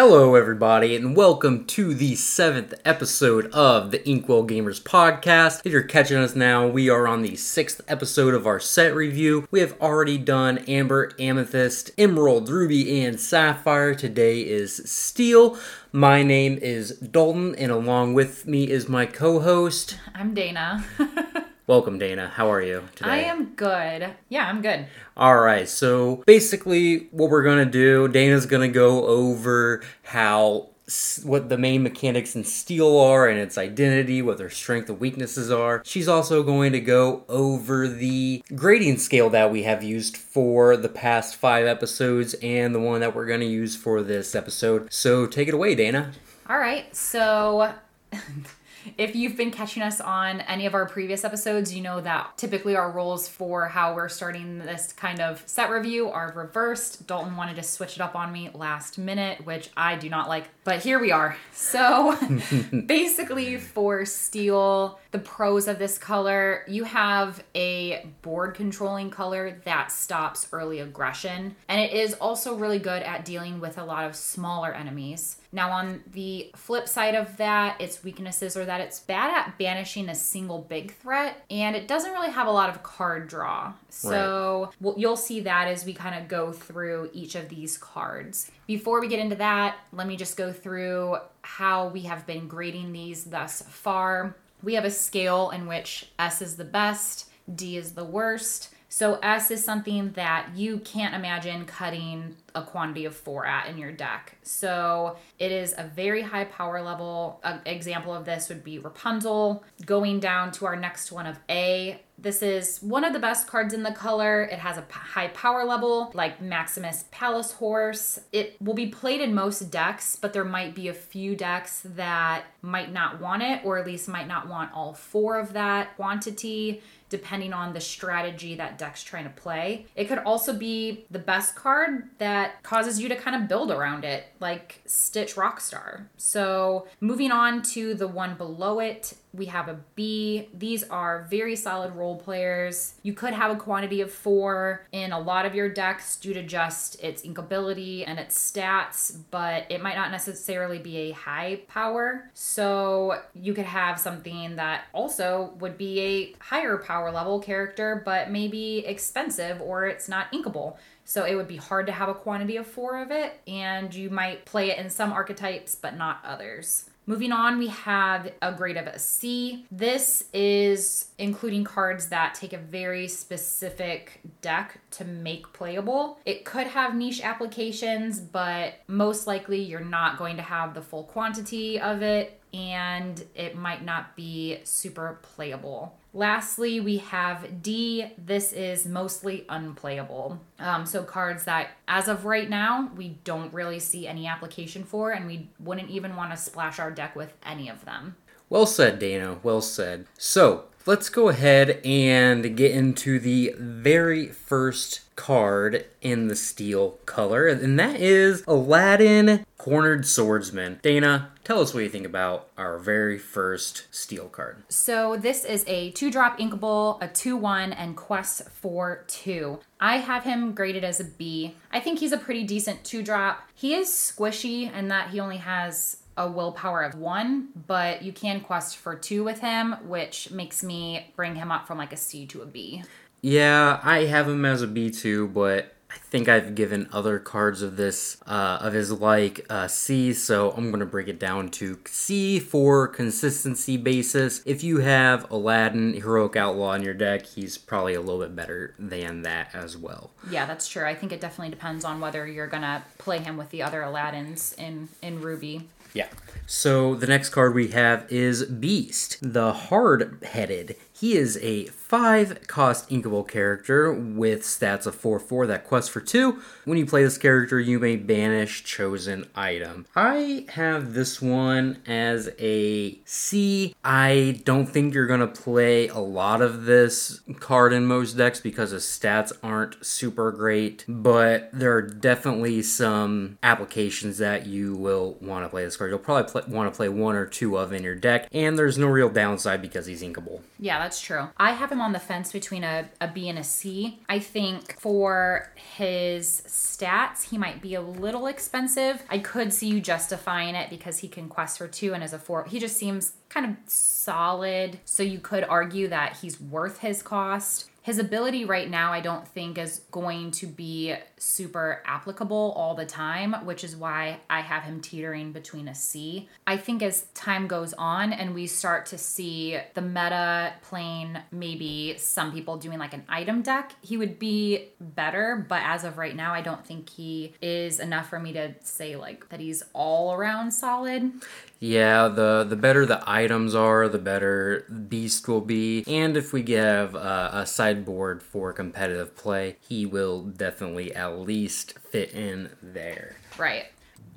Hello, everybody, and welcome to the seventh episode of the Inkwell Gamers podcast. If you're catching us now, we are on the sixth episode of our set review. We have already done Amber, Amethyst, Emerald, Ruby, and Sapphire. Today is Steel. My name is Dalton, and along with me is my co host. I'm Dana. Welcome, Dana. How are you today? I am good. Yeah, I'm good. All right, so basically, what we're gonna do, Dana's gonna go over how what the main mechanics in Steel are and its identity, what their strength and weaknesses are. She's also going to go over the grading scale that we have used for the past five episodes and the one that we're going to use for this episode. So take it away, Dana. All right, so. If you've been catching us on any of our previous episodes, you know that typically our roles for how we're starting this kind of set review are reversed. Dalton wanted to switch it up on me last minute, which I do not like, but here we are. So basically, for Steel, the pros of this color, you have a board controlling color that stops early aggression, and it is also really good at dealing with a lot of smaller enemies. Now, on the flip side of that, its weaknesses are that it's bad at banishing a single big threat, and it doesn't really have a lot of card draw. So right. you'll see that as we kind of go through each of these cards. Before we get into that, let me just go through how we have been grading these thus far. We have a scale in which S is the best, D is the worst. So S is something that you can't imagine cutting a quantity of four at in your deck. So it is a very high power level. An example of this would be Rapunzel. Going down to our next one of A, this is one of the best cards in the color. It has a high power level, like Maximus Palace Horse. It will be played in most decks, but there might be a few decks that might not want it, or at least might not want all four of that quantity depending on the strategy that deck's trying to play. It could also be the best card that causes you to kind of build around it, like Stitch Rockstar. So, moving on to the one below it, we have a B. These are very solid role players. You could have a quantity of four in a lot of your decks due to just its inkability and its stats, but it might not necessarily be a high power. So you could have something that also would be a higher power level character, but maybe expensive or it's not inkable. So it would be hard to have a quantity of four of it, and you might play it in some archetypes, but not others. Moving on, we have a grade of a C. This is including cards that take a very specific deck to make playable. It could have niche applications, but most likely you're not going to have the full quantity of it and it might not be super playable. Lastly, we have D. This is mostly unplayable. Um, so, cards that, as of right now, we don't really see any application for, and we wouldn't even want to splash our deck with any of them. Well said, Dana. Well said. So, let's go ahead and get into the very first card in the steel color, and that is Aladdin Cornered Swordsman. Dana, tell us what you think about our very first steel card. So, this is a two drop inkable, a 2 1, and quest for 2. I have him graded as a B. I think he's a pretty decent two drop. He is squishy in that he only has a willpower of one, but you can quest for two with him, which makes me bring him up from like a C to a B. Yeah, I have him as a B2, but think I've given other cards of this uh, of his like uh, C, so I'm gonna break it down to C for consistency basis. If you have Aladdin, Heroic Outlaw in your deck, he's probably a little bit better than that as well. Yeah, that's true. I think it definitely depends on whether you're gonna play him with the other Aladdins in in Ruby. Yeah. So the next card we have is Beast, the hard headed. He is a 5 cost inkable character with stats of 4 4 that quest for 2. When you play this character, you may banish chosen item. I have this one as a C. I don't think you're going to play a lot of this card in most decks because his stats aren't super great, but there are definitely some applications that you will want to play this card. You'll probably want to play one or two of in your deck, and there's no real downside because he's inkable. Yeah, that's true. I have on the fence between a, a B and a C. I think for his stats, he might be a little expensive. I could see you justifying it because he can quest for two and as a four. He just seems kind of solid. So you could argue that he's worth his cost. His ability right now, I don't think, is going to be super applicable all the time, which is why I have him teetering between a C. I think as time goes on and we start to see the meta playing maybe some people doing like an item deck, he would be better. But as of right now, I don't think he is enough for me to say like that he's all around solid. Yeah, the the better the items are, the better Beast will be. And if we give uh, a sideboard for competitive play, he will definitely at least fit in there. Right.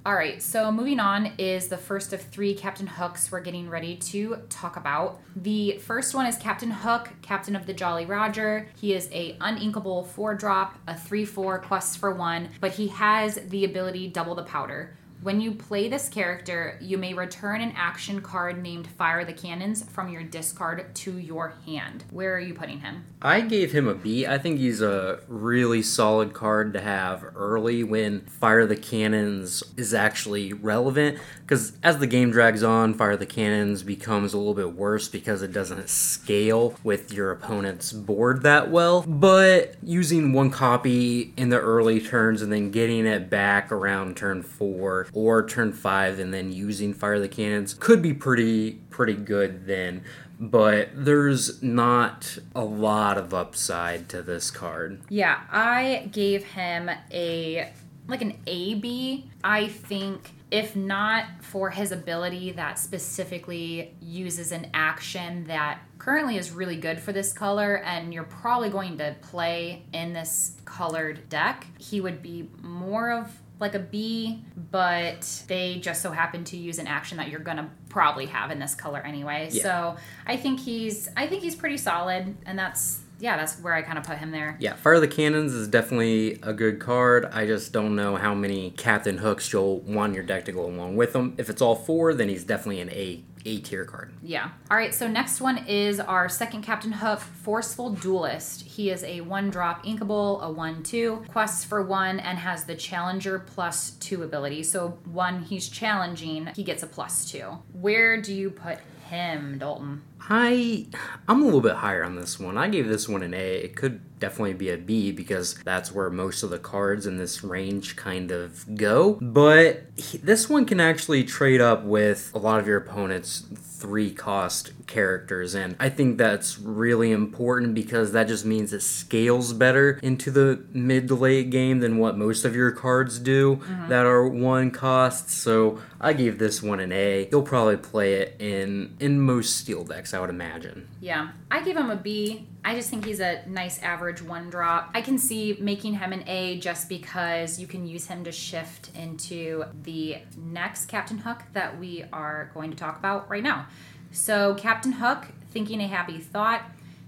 All right, so moving on is the first of three Captain Hooks we're getting ready to talk about. The first one is Captain Hook, Captain of the Jolly Roger. He is a uninkable four drop, a three four quest for one, but he has the ability double the powder. When you play this character, you may return an action card named Fire the Cannons from your discard to your hand. Where are you putting him? I gave him a B. I think he's a really solid card to have early when Fire the Cannons is actually relevant. Because as the game drags on, Fire the Cannons becomes a little bit worse because it doesn't scale with your opponent's board that well. But using one copy in the early turns and then getting it back around turn four or turn five and then using Fire the Cannons could be pretty pretty good then. But there's not a lot of upside to this card. Yeah, I gave him a like an A B. I think if not for his ability that specifically uses an action that currently is really good for this color and you're probably going to play in this colored deck, he would be more of like a B, but they just so happen to use an action that you're gonna probably have in this color anyway. Yeah. So I think he's I think he's pretty solid, and that's yeah, that's where I kind of put him there. Yeah, Fire the Cannons is definitely a good card. I just don't know how many Captain Hooks you'll want your deck to go along with him. If it's all four, then he's definitely an A A tier card. Yeah. All right. So next one is our second Captain Hook, Forceful Duelist. He is a one drop inkable, a one two, quests for one, and has the Challenger plus two ability. So one he's challenging, he gets a plus two. Where do you put him, Dalton? I I'm a little bit higher on this one. I gave this one an A. It could definitely be a B because that's where most of the cards in this range kind of go. But he- this one can actually trade up with a lot of your opponent's three cost characters and I think that's really important because that just means it scales better into the mid to late game than what most of your cards do mm-hmm. that are one cost. So I gave this one an A. You'll probably play it in in most steel decks, I would imagine. Yeah, I give him a B. I just think he's a nice average one drop. I can see making him an A just because you can use him to shift into the next Captain Hook that we are going to talk about right now. So, Captain Hook, thinking a happy thought,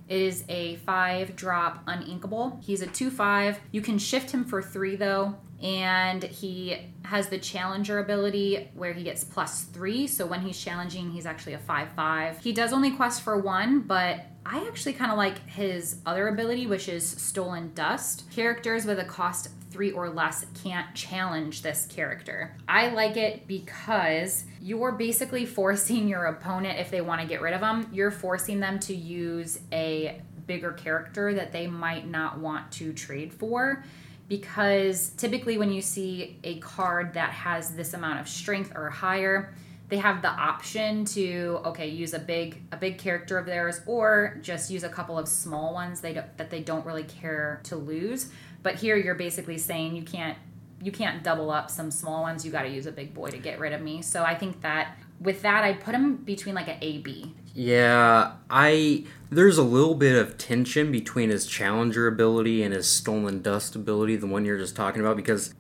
is a five drop uninkable. He's a two five. You can shift him for three though, and he has the challenger ability where he gets plus three. So when he's challenging, he's actually a five five. He does only quest for one, but I actually kind of like his other ability, which is Stolen Dust. Characters with a cost three or less can't challenge this character. I like it because you're basically forcing your opponent, if they want to get rid of them, you're forcing them to use a bigger character that they might not want to trade for. Because typically, when you see a card that has this amount of strength or higher, they have the option to okay use a big a big character of theirs or just use a couple of small ones they don't, that they don't really care to lose. But here you're basically saying you can't you can't double up some small ones. You got to use a big boy to get rid of me. So i think that with that i put him between like an a b Yeah, I there's a little bit of tension between his challenger ability and his stolen dust ability, the one you're just talking about, because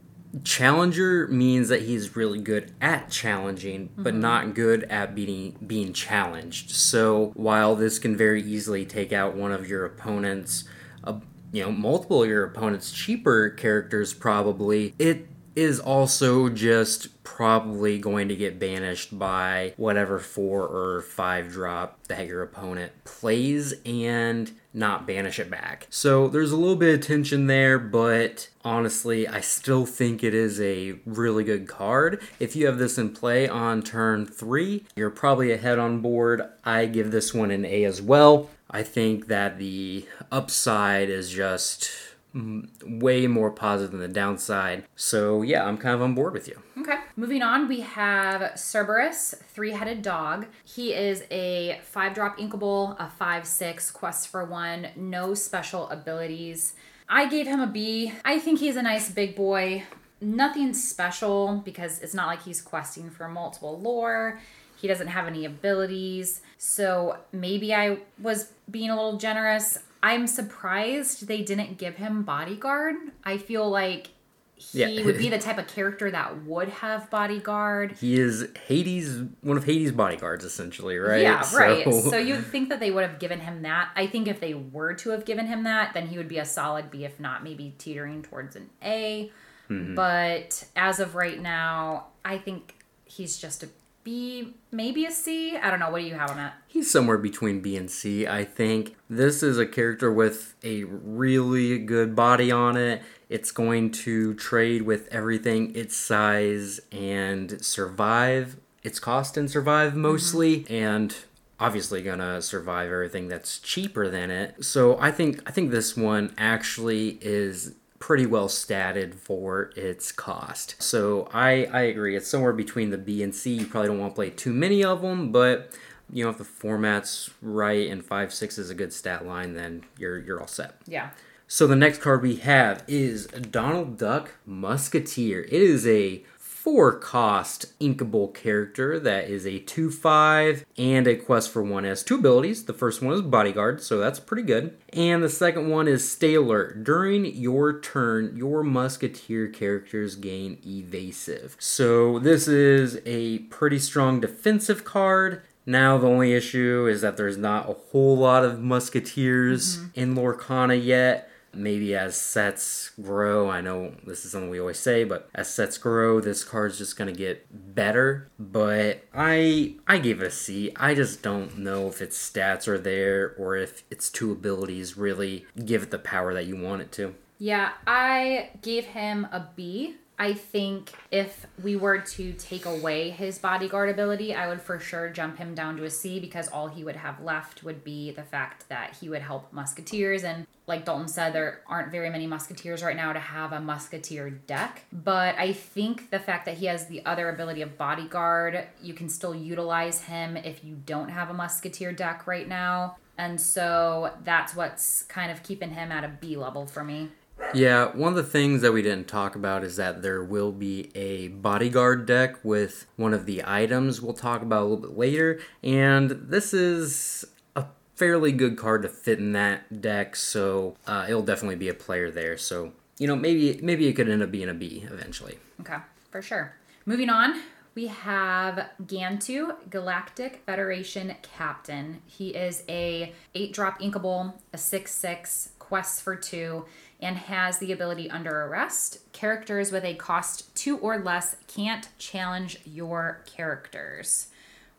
challenger means that he's really good at challenging, but not good at being being challenged. So while this can very easily take out one of your opponent's, uh, you know, multiple of your opponent's cheaper characters, probably it is also just probably going to get banished by whatever four or five drop that your opponent plays and not banish it back. So there's a little bit of tension there, but honestly, I still think it is a really good card. If you have this in play on turn three, you're probably ahead on board. I give this one an A as well. I think that the upside is just Mm, way more positive than the downside. So yeah, I'm kind of on board with you. Okay. Moving on, we have Cerberus, three-headed dog. He is a five-drop inkable, a five-six quest for one, no special abilities. I gave him a B. I think he's a nice big boy. Nothing special because it's not like he's questing for multiple lore. He doesn't have any abilities. So maybe I was being a little generous. I'm surprised they didn't give him bodyguard. I feel like he yeah. would be the type of character that would have bodyguard. He is Hades, one of Hades' bodyguards, essentially, right? Yeah, so... right. So you'd think that they would have given him that. I think if they were to have given him that, then he would be a solid B, if not maybe teetering towards an A. Mm-hmm. But as of right now, I think he's just a B, maybe a C. I don't know. What do you have on that? He's somewhere between B and C, I think. This is a character with a really good body on it. It's going to trade with everything its size and survive its cost and survive mostly. Mm-hmm. And obviously gonna survive everything that's cheaper than it. So I think I think this one actually is pretty well statted for its cost. So I, I agree. It's somewhere between the B and C. You probably don't want to play too many of them, but you know if the format's right and five six is a good stat line, then you're you're all set. Yeah. So the next card we have is Donald Duck Musketeer. It is a four cost inkable character that is a 2 5 and a quest for one has two abilities. The first one is bodyguard, so that's pretty good. And the second one is stay alert. During your turn, your musketeer characters gain evasive. So this is a pretty strong defensive card. Now the only issue is that there's not a whole lot of musketeers mm-hmm. in Lorcana yet maybe as sets grow, I know this is something we always say, but as sets grow, this card's just gonna get better. But I I gave it a C. I just don't know if its stats are there or if its two abilities really give it the power that you want it to. Yeah, I gave him a B. I think if we were to take away his bodyguard ability, I would for sure jump him down to a C because all he would have left would be the fact that he would help musketeers. And like Dalton said, there aren't very many musketeers right now to have a musketeer deck. But I think the fact that he has the other ability of bodyguard, you can still utilize him if you don't have a musketeer deck right now. And so that's what's kind of keeping him at a B level for me. Yeah, one of the things that we didn't talk about is that there will be a bodyguard deck with one of the items we'll talk about a little bit later. And this is a fairly good card to fit in that deck, so uh, it'll definitely be a player there. So, you know, maybe maybe it could end up being a B eventually. Okay, for sure. Moving on, we have Gantu, Galactic Federation Captain. He is a 8 drop inkable, a 6 6 quest for 2 and has the ability under arrest. Characters with a cost two or less can't challenge your characters.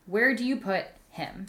Where do you put him?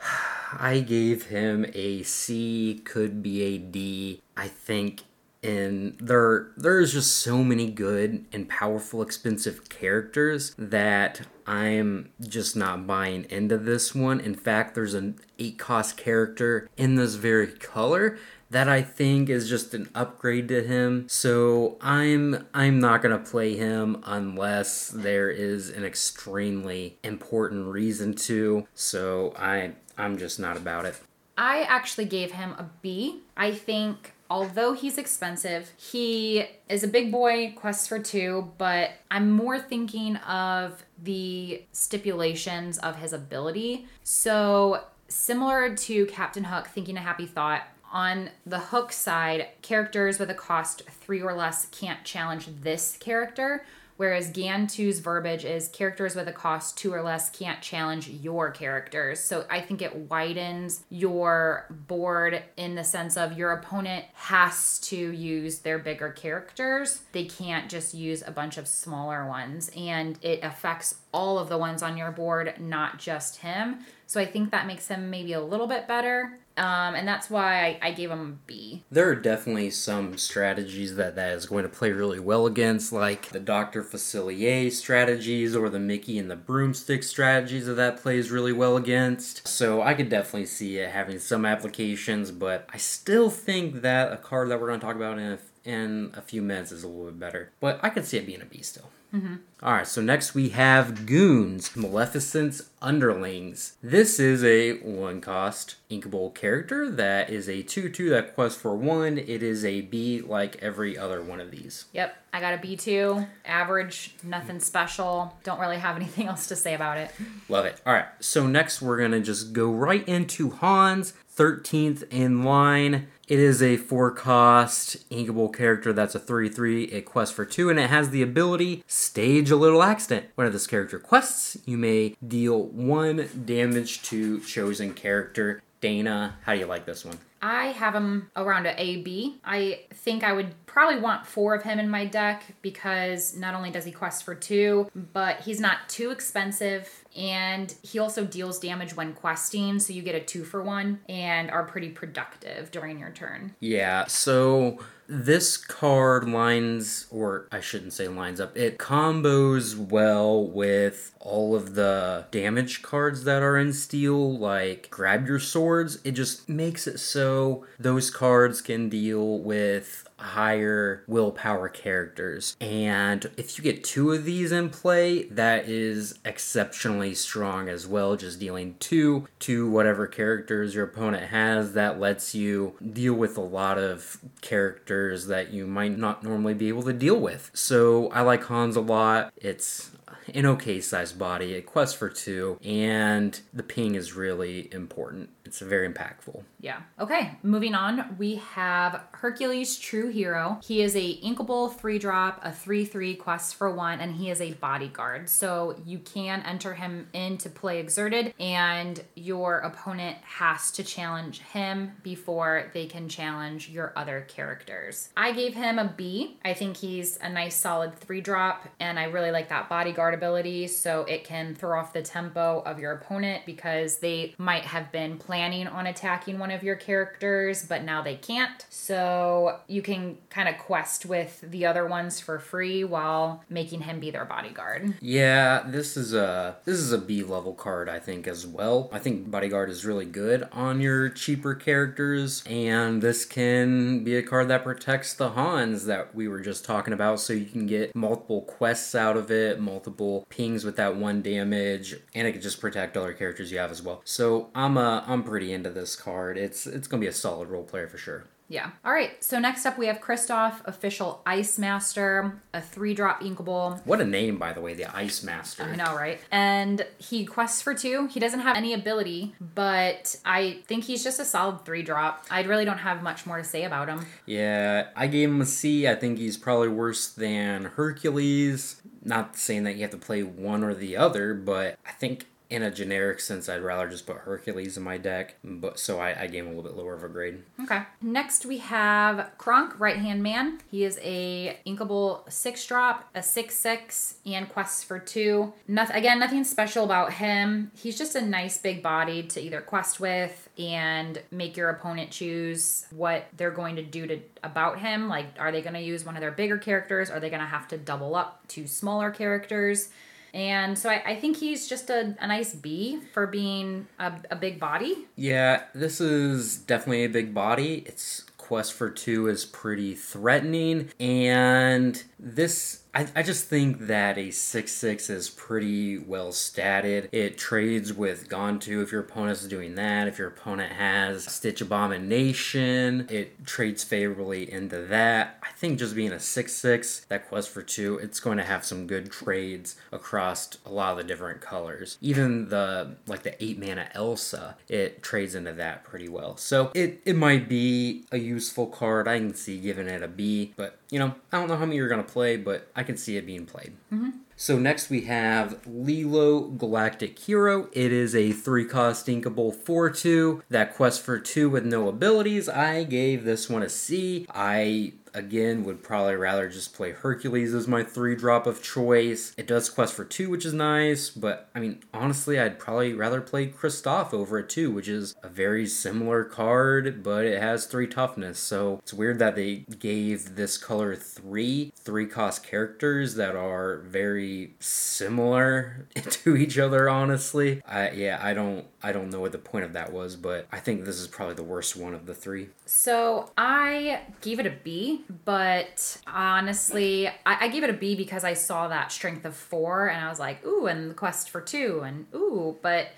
I gave him a C, could be a D. I think and there there's just so many good and powerful expensive characters that I'm just not buying into this one. In fact, there's an 8 cost character in this very color that I think is just an upgrade to him. So I'm I'm not gonna play him unless there is an extremely important reason to. So I I'm just not about it. I actually gave him a B. I think although he's expensive, he is a big boy, quest for two, but I'm more thinking of the stipulations of his ability. So, similar to Captain Hook, thinking a happy thought, on the hook side, characters with a cost three or less can't challenge this character, whereas Gantu's verbiage is characters with a cost two or less can't challenge your characters. So I think it widens your board in the sense of your opponent has to use their bigger characters. They can't just use a bunch of smaller ones. And it affects all of the ones on your board, not just him. So I think that makes him maybe a little bit better. Um, and that's why I, I gave him a B. There are definitely some strategies that that is going to play really well against, like the Dr. Facilier strategies or the Mickey and the Broomstick strategies that that plays really well against. So I could definitely see it having some applications, but I still think that a card that we're going to talk about in a, in a few minutes is a little bit better. But I could see it being a B still. Mm-hmm. All right, so next we have Goons, Maleficent's Underlings. This is a one cost inkable character that is a 2 2 that quests for one. It is a B like every other one of these. Yep, I got a B2, average, nothing special. Don't really have anything else to say about it. Love it. All right, so next we're going to just go right into Hans, 13th in line. It is a four cost inkable character that's a 3 3. It quests for two and it has the ability Stage a Little Accident. When this character quests, you may deal one damage to chosen character. Dana, how do you like this one? I have him around a A B. I think I would probably want four of him in my deck because not only does he quest for two, but he's not too expensive and he also deals damage when questing, so you get a two for one and are pretty productive during your turn. Yeah, so this card lines, or I shouldn't say lines up, it combos well with all of the damage cards that are in steel, like grab your swords. It just makes it so those cards can deal with higher willpower characters. And if you get two of these in play, that is exceptionally strong as well. Just dealing two to whatever characters your opponent has, that lets you deal with a lot of characters that you might not normally be able to deal with. So I like Hans a lot. It's an okay sized body. a quest for two, and the ping is really important. It's very impactful. Yeah. Okay, moving on, we have Hercules True Hero. He is a inkable three drop, a three three quest for one, and he is a bodyguard. So you can enter him into play exerted, and your opponent has to challenge him before they can challenge your other characters. I gave him a B. I think he's a nice solid three drop, and I really like that bodyguard ability. So it can throw off the tempo of your opponent because they might have been planning on attacking one of your characters, but now they can't. So you can kind of quest with the other ones for free while making him be their bodyguard. Yeah, this is a this is a B level card I think as well. I think bodyguard is really good on your cheaper characters and this can be a card that protects the Hans that we were just talking about so you can get multiple quests out of it, multiple pings with that one damage and it can just protect other characters you have as well. So I'm uh, I'm pretty into this card. It's it's going to be a solid role player for sure. Yeah. All right. So next up we have Kristoff, official Ice Master, a three drop inkable. What a name, by the way, the Ice Master. I know, right? And he quests for two. He doesn't have any ability, but I think he's just a solid three drop. I really don't have much more to say about him. Yeah, I gave him a C. I think he's probably worse than Hercules. Not saying that you have to play one or the other, but I think in a generic sense, I'd rather just put Hercules in my deck, but so I, I gave him a little bit lower of a grade. Okay. Next we have Kronk, Right Hand Man. He is a inkable six drop, a six six, and quests for two. Nothing again, nothing special about him. He's just a nice big body to either quest with and make your opponent choose what they're going to do to about him. Like, are they going to use one of their bigger characters? Are they going to have to double up to smaller characters? And so I, I think he's just a, a nice B for being a, a big body. Yeah, this is definitely a big body. Its quest for two is pretty threatening, and this I, I just think that a 6 6 is pretty well statted. It trades with Gantu if your opponent's doing that. If your opponent has Stitch Abomination, it trades favorably into that. I think just being a 6 6, that quest for 2, it's going to have some good trades across a lot of the different colors. Even the, like the 8 mana Elsa, it trades into that pretty well. So it, it might be a useful card. I can see giving it a B, but you know, I don't know how many you're going to play, but I can see it being played. Mm-hmm. So next we have Lilo Galactic Hero. It is a three cost inkable 4 2 that quest for 2 with no abilities. I gave this one a C. I again would probably rather just play Hercules as my three drop of choice. It does quest for two, which is nice, but I mean, honestly, I'd probably rather play Kristoff over it too, which is a very similar card, but it has three toughness. So it's weird that they gave this color three three cost characters that are very similar to each other. Honestly, I yeah, I don't I don't know what the point of that was, but I think this is probably the worst one of the three. So I gave it a B, but honestly, I, I gave it a B because I saw that strength of four and I was like, ooh, and the quest for two, and ooh, but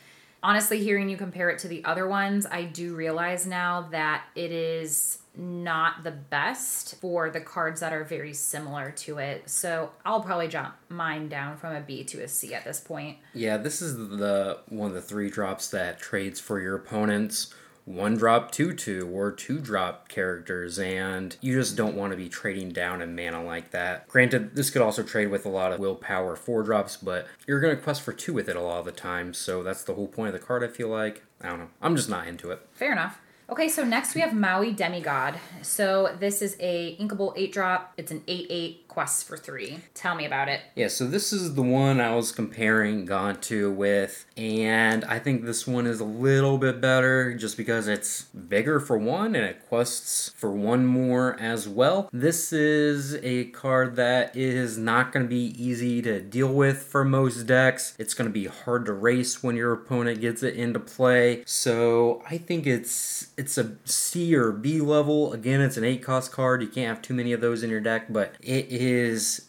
honestly, hearing you compare it to the other ones, I do realize now that it is not the best for the cards that are very similar to it. So I'll probably jump mine down from a B to a C at this point. Yeah, this is the one of the three drops that trades for your opponent's one drop two two or two drop characters and you just don't want to be trading down in mana like that granted this could also trade with a lot of willpower four drops but you're going to quest for two with it a lot of the time so that's the whole point of the card i feel like i don't know i'm just not into it Fair enough. Okay, so next we have Maui Demigod. So this is a inkable 8 drop. It's an 8 8 quest for 3. Tell me about it. Yeah, so this is the one I was comparing Gantu with, and I think this one is a little bit better just because it's bigger for one and it quests for one more as well. This is a card that is not going to be easy to deal with for most decks. It's going to be hard to race when your opponent gets it into play. So I think it's it's a C or B level. Again, it's an 8 cost card. You can't have too many of those in your deck, but it is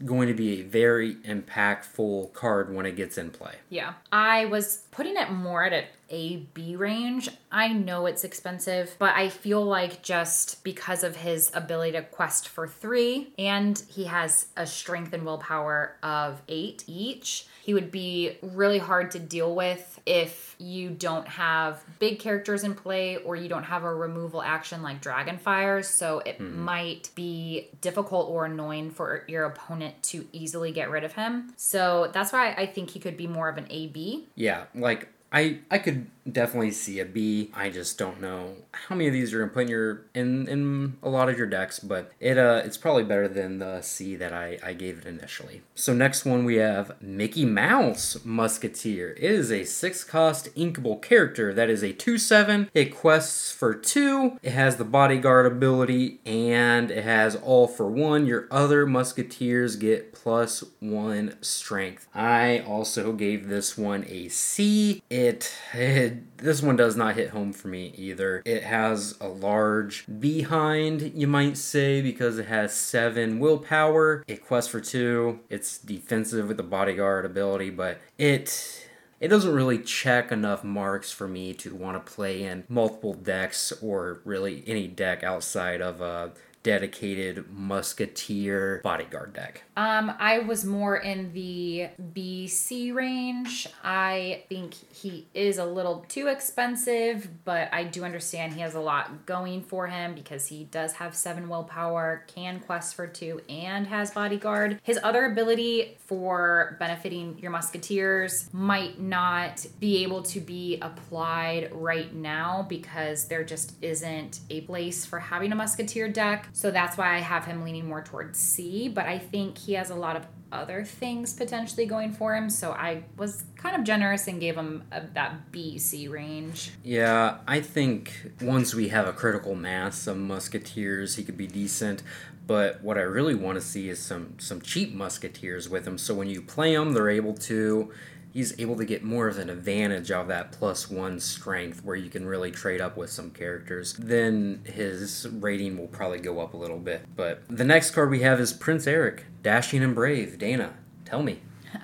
going to be a very impactful card when it gets in play. Yeah. I was putting it more at an A B range. I know it's expensive, but I feel like just because of his ability to quest for three and he has a strength and willpower of eight each, he would be really hard to deal with if you don't have big characters in play or you don't have a removal action like Dragonfire. So it hmm. might be difficult or annoying for your opponent to easily get rid of him. So that's why I think he could be more of an AB. Yeah, like I I could definitely see a B. I just don't know how many of these you're gonna put in your in in a lot of your decks, but it uh it's probably better than the C that I I gave it initially. So next one we have Mickey Mouse Musketeer. It is a six cost inkable character that is a two seven. It quests for two. It has the bodyguard ability and it has all for one. Your other musketeers get plus one strength. I also gave this one a C. It, it this one does not hit home for me either. It has a large behind, you might say, because it has seven willpower. It quests for two. It's defensive with the bodyguard ability, but it it doesn't really check enough marks for me to want to play in multiple decks or really any deck outside of a dedicated musketeer bodyguard deck. Um, I was more in the BC range. I think he is a little too expensive, but I do understand he has a lot going for him because he does have seven willpower, can quest for two, and has bodyguard. His other ability for benefiting your musketeers might not be able to be applied right now because there just isn't a place for having a musketeer deck. So that's why I have him leaning more towards C, but I think he has a lot of other things potentially going for him. So I was kind of generous and gave him a, that B C range. Yeah, I think once we have a critical mass of musketeers, he could be decent. But what I really want to see is some some cheap musketeers with him. So when you play him, they're able to. He's able to get more of an advantage of that plus one strength where you can really trade up with some characters. Then his rating will probably go up a little bit. But the next card we have is Prince Eric, Dashing and Brave. Dana, tell me,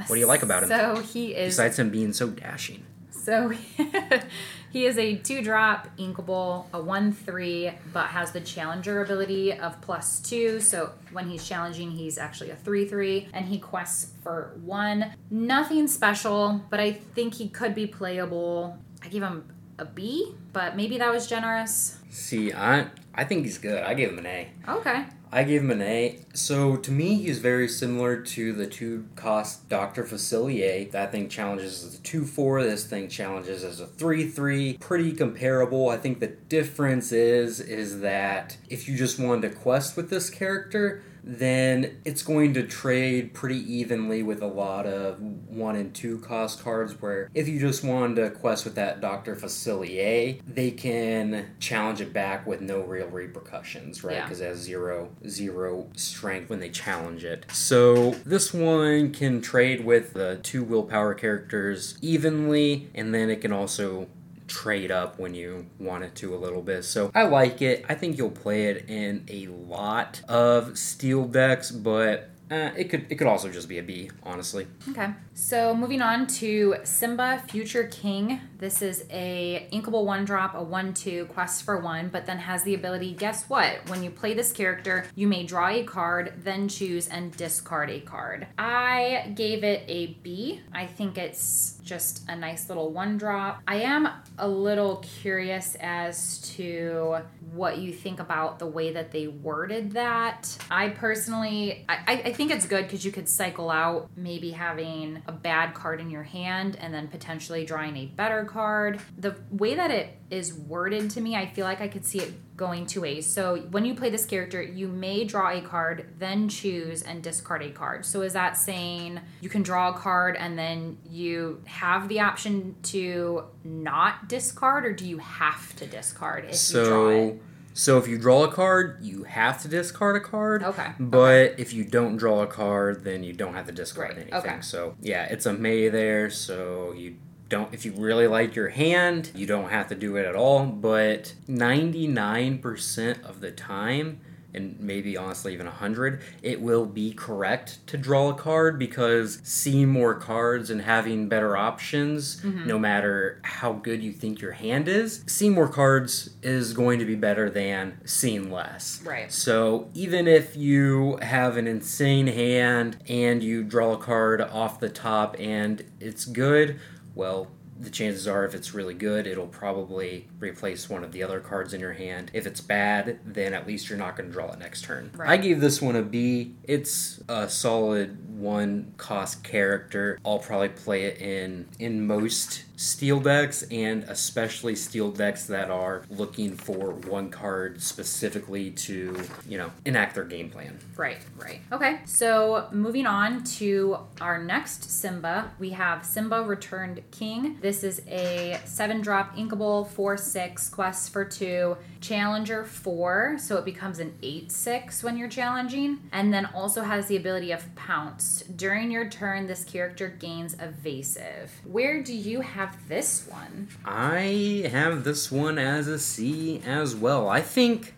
what do you like about him? So he is Besides him being so dashing. So he is a two drop inkable, a one three, but has the challenger ability of plus two. So when he's challenging, he's actually a three three, and he quests for one. Nothing special, but I think he could be playable. I give him a B, but maybe that was generous. See, I I think he's good. I gave him an A. Okay. I gave him an A. So to me, he's very similar to the two cost Dr. Facilier. That thing challenges as a 2 4, this thing challenges as a 3 3. Pretty comparable. I think the difference is, is that if you just wanted to quest with this character, then it's going to trade pretty evenly with a lot of one and two cost cards. Where if you just wanted to quest with that Dr. Facilier, they can challenge it back with no real repercussions, right? Yeah. Because it has zero zero strength when they challenge it. So this one can trade with the two willpower characters evenly, and then it can also trade up when you want it to a little bit. So I like it. I think you'll play it in a lot of steel decks, but uh, it could it could also just be a B, honestly. Okay. So moving on to Simba Future King. This is a inkable one drop, a one two quest for one, but then has the ability. Guess what? When you play this character, you may draw a card, then choose and discard a card. I gave it a B. I think it's just a nice little one drop. I am a little curious as to what you think about the way that they worded that. I personally, I, I- think it's good because you could cycle out maybe having a bad card in your hand and then potentially drawing a better card. The way that it is worded to me, I feel like I could see it going two ways. So when you play this character, you may draw a card, then choose and discard a card. So is that saying you can draw a card and then you have the option to not discard, or do you have to discard if you draw So it? so if you draw a card, you have to discard a card. Okay. But if you don't draw a card, then you don't have to discard Right, anything. okay. So yeah, it's a may there. So you don't if you really like your hand, you don't have to do it at all. But ninety nine percent of the time. And maybe honestly, even 100, it will be correct to draw a card because seeing more cards and having better options, Mm-hmm. no matter how good you think your hand is, seeing more cards is going to be better than seeing less. Right. So even if you have an insane hand and you draw a card off the top and it's good, well, the chances are if it's really good, it'll probably replace one of the other cards in your hand. If it's bad, then at least you're not going to draw it next turn. Right. I gave this one a B. It's a solid one cost character. I'll probably play it in in most steel decks and especially steel decks that are looking for one card specifically to, you know, enact their game plan. Right, right. Okay, so moving on to our next Simba, we have Simba Returned King. This is a seven drop inkable, four six, quest for two, challenger four, so it becomes an eight six when you're challenging, and then also has the ability of pounce. During your turn, this character gains evasive. Where do you have this one? I have this one as a C as well. I think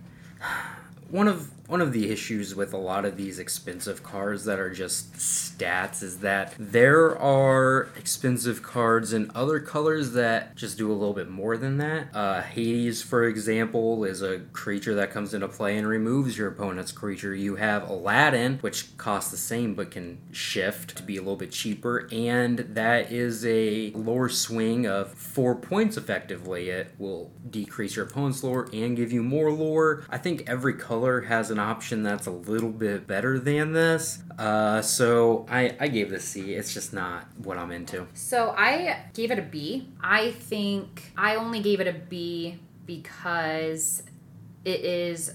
one of one of the issues with a lot of these expensive cards that are just stats is that there are expensive cards in other colors that just do a little bit more than that. Uh, Hades, for example, is a creature that comes into play and removes your opponent's creature. You have Aladdin, which costs the same but can shift to be a little bit cheaper, and that is a lore swing of four points effectively. It will decrease your opponent's lore and give you more lore. I think every color has an option that's a little bit better than this. Uh, so I, I gave this C. It's just not what I'm into. So I gave it a B. I think I only gave it a B because it is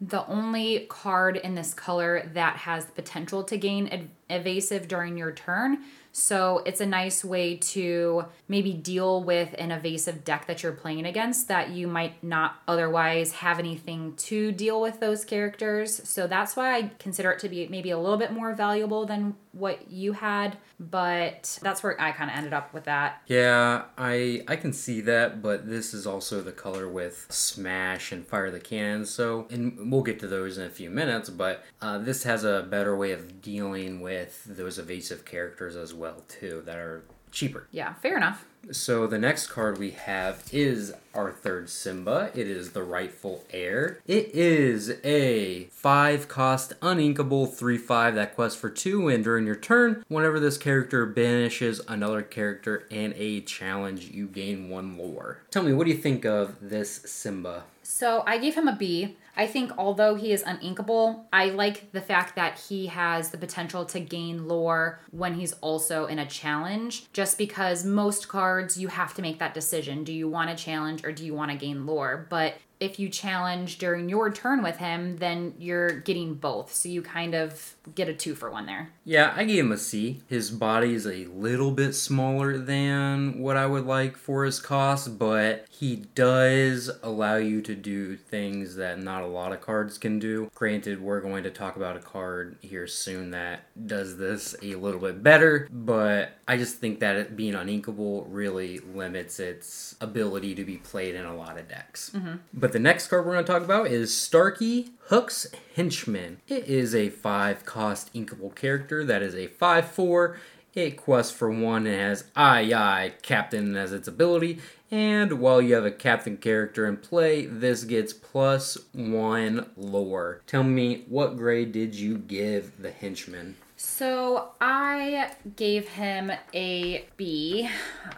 the only card in this color that has the potential to gain ev- evasive during your turn. So it's a nice way to maybe deal with an evasive deck that you're playing against that you might not otherwise have anything to deal with those characters. So that's why I consider it to be maybe a little bit more valuable than what you had, but that's where I kind of ended up with that. Yeah, I I can see that, but this is also the color with Smash and Fire the Cannon. So, and we'll get to those in a few minutes. But uh, this has a better way of dealing with those evasive characters as well too, that are cheaper. Yeah, fair enough. So the next card we have is our third Simba. It is the rightful heir. It is a five cost uninkable three five that quests for two, and during your turn, whenever this character banishes another character in a challenge, you gain one lore. Tell me, what do you think of this Simba? So I gave him a B. I think although he is uninkable, I like the fact that he has the potential to gain lore when he's also in a challenge, just because most cards you have to make that decision. Do you want to challenge or do you want to gain lore? But if you challenge during your turn with him, then you're getting both. So you kind of get a two for one there. Yeah, I gave him a C. His body is a little bit smaller than what I would like for his cost, but he does allow you to do things that not a lot of cards can do. Granted, we're going to talk about a card here soon that does this a little bit better, but I just think that it being uninkable really limits its ability to be played in a lot of decks. Mm-hmm. But the next card we're going to talk about is Starkey Hook's Henchman. It is a 5 cost inkable character that is a 5 4. It quests for 1 and has Aye Aye Captain as its ability. And while you have a captain character in play, this gets plus 1 lore. Tell me, what grade did you give the Henchman? So I gave him a B.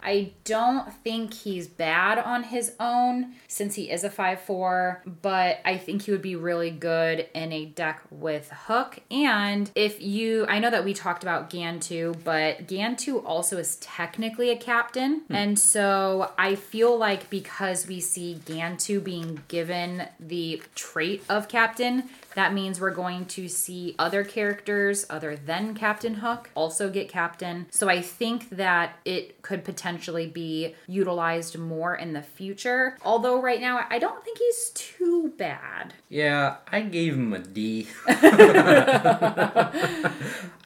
I don't think he's bad on his own since he is a 5 4, but I think he would be really good in a deck with Hook. And if you, I know that we talked about Gantu, but Gantu also is technically a captain. Hmm. And so I feel like because we see Gantu being given the trait of captain, that means we're going to see other characters other than Captain Hook also get captain. So I think that it could potentially be utilized more in the future. Although right now I don't think he's too bad. Yeah, I gave him a D. I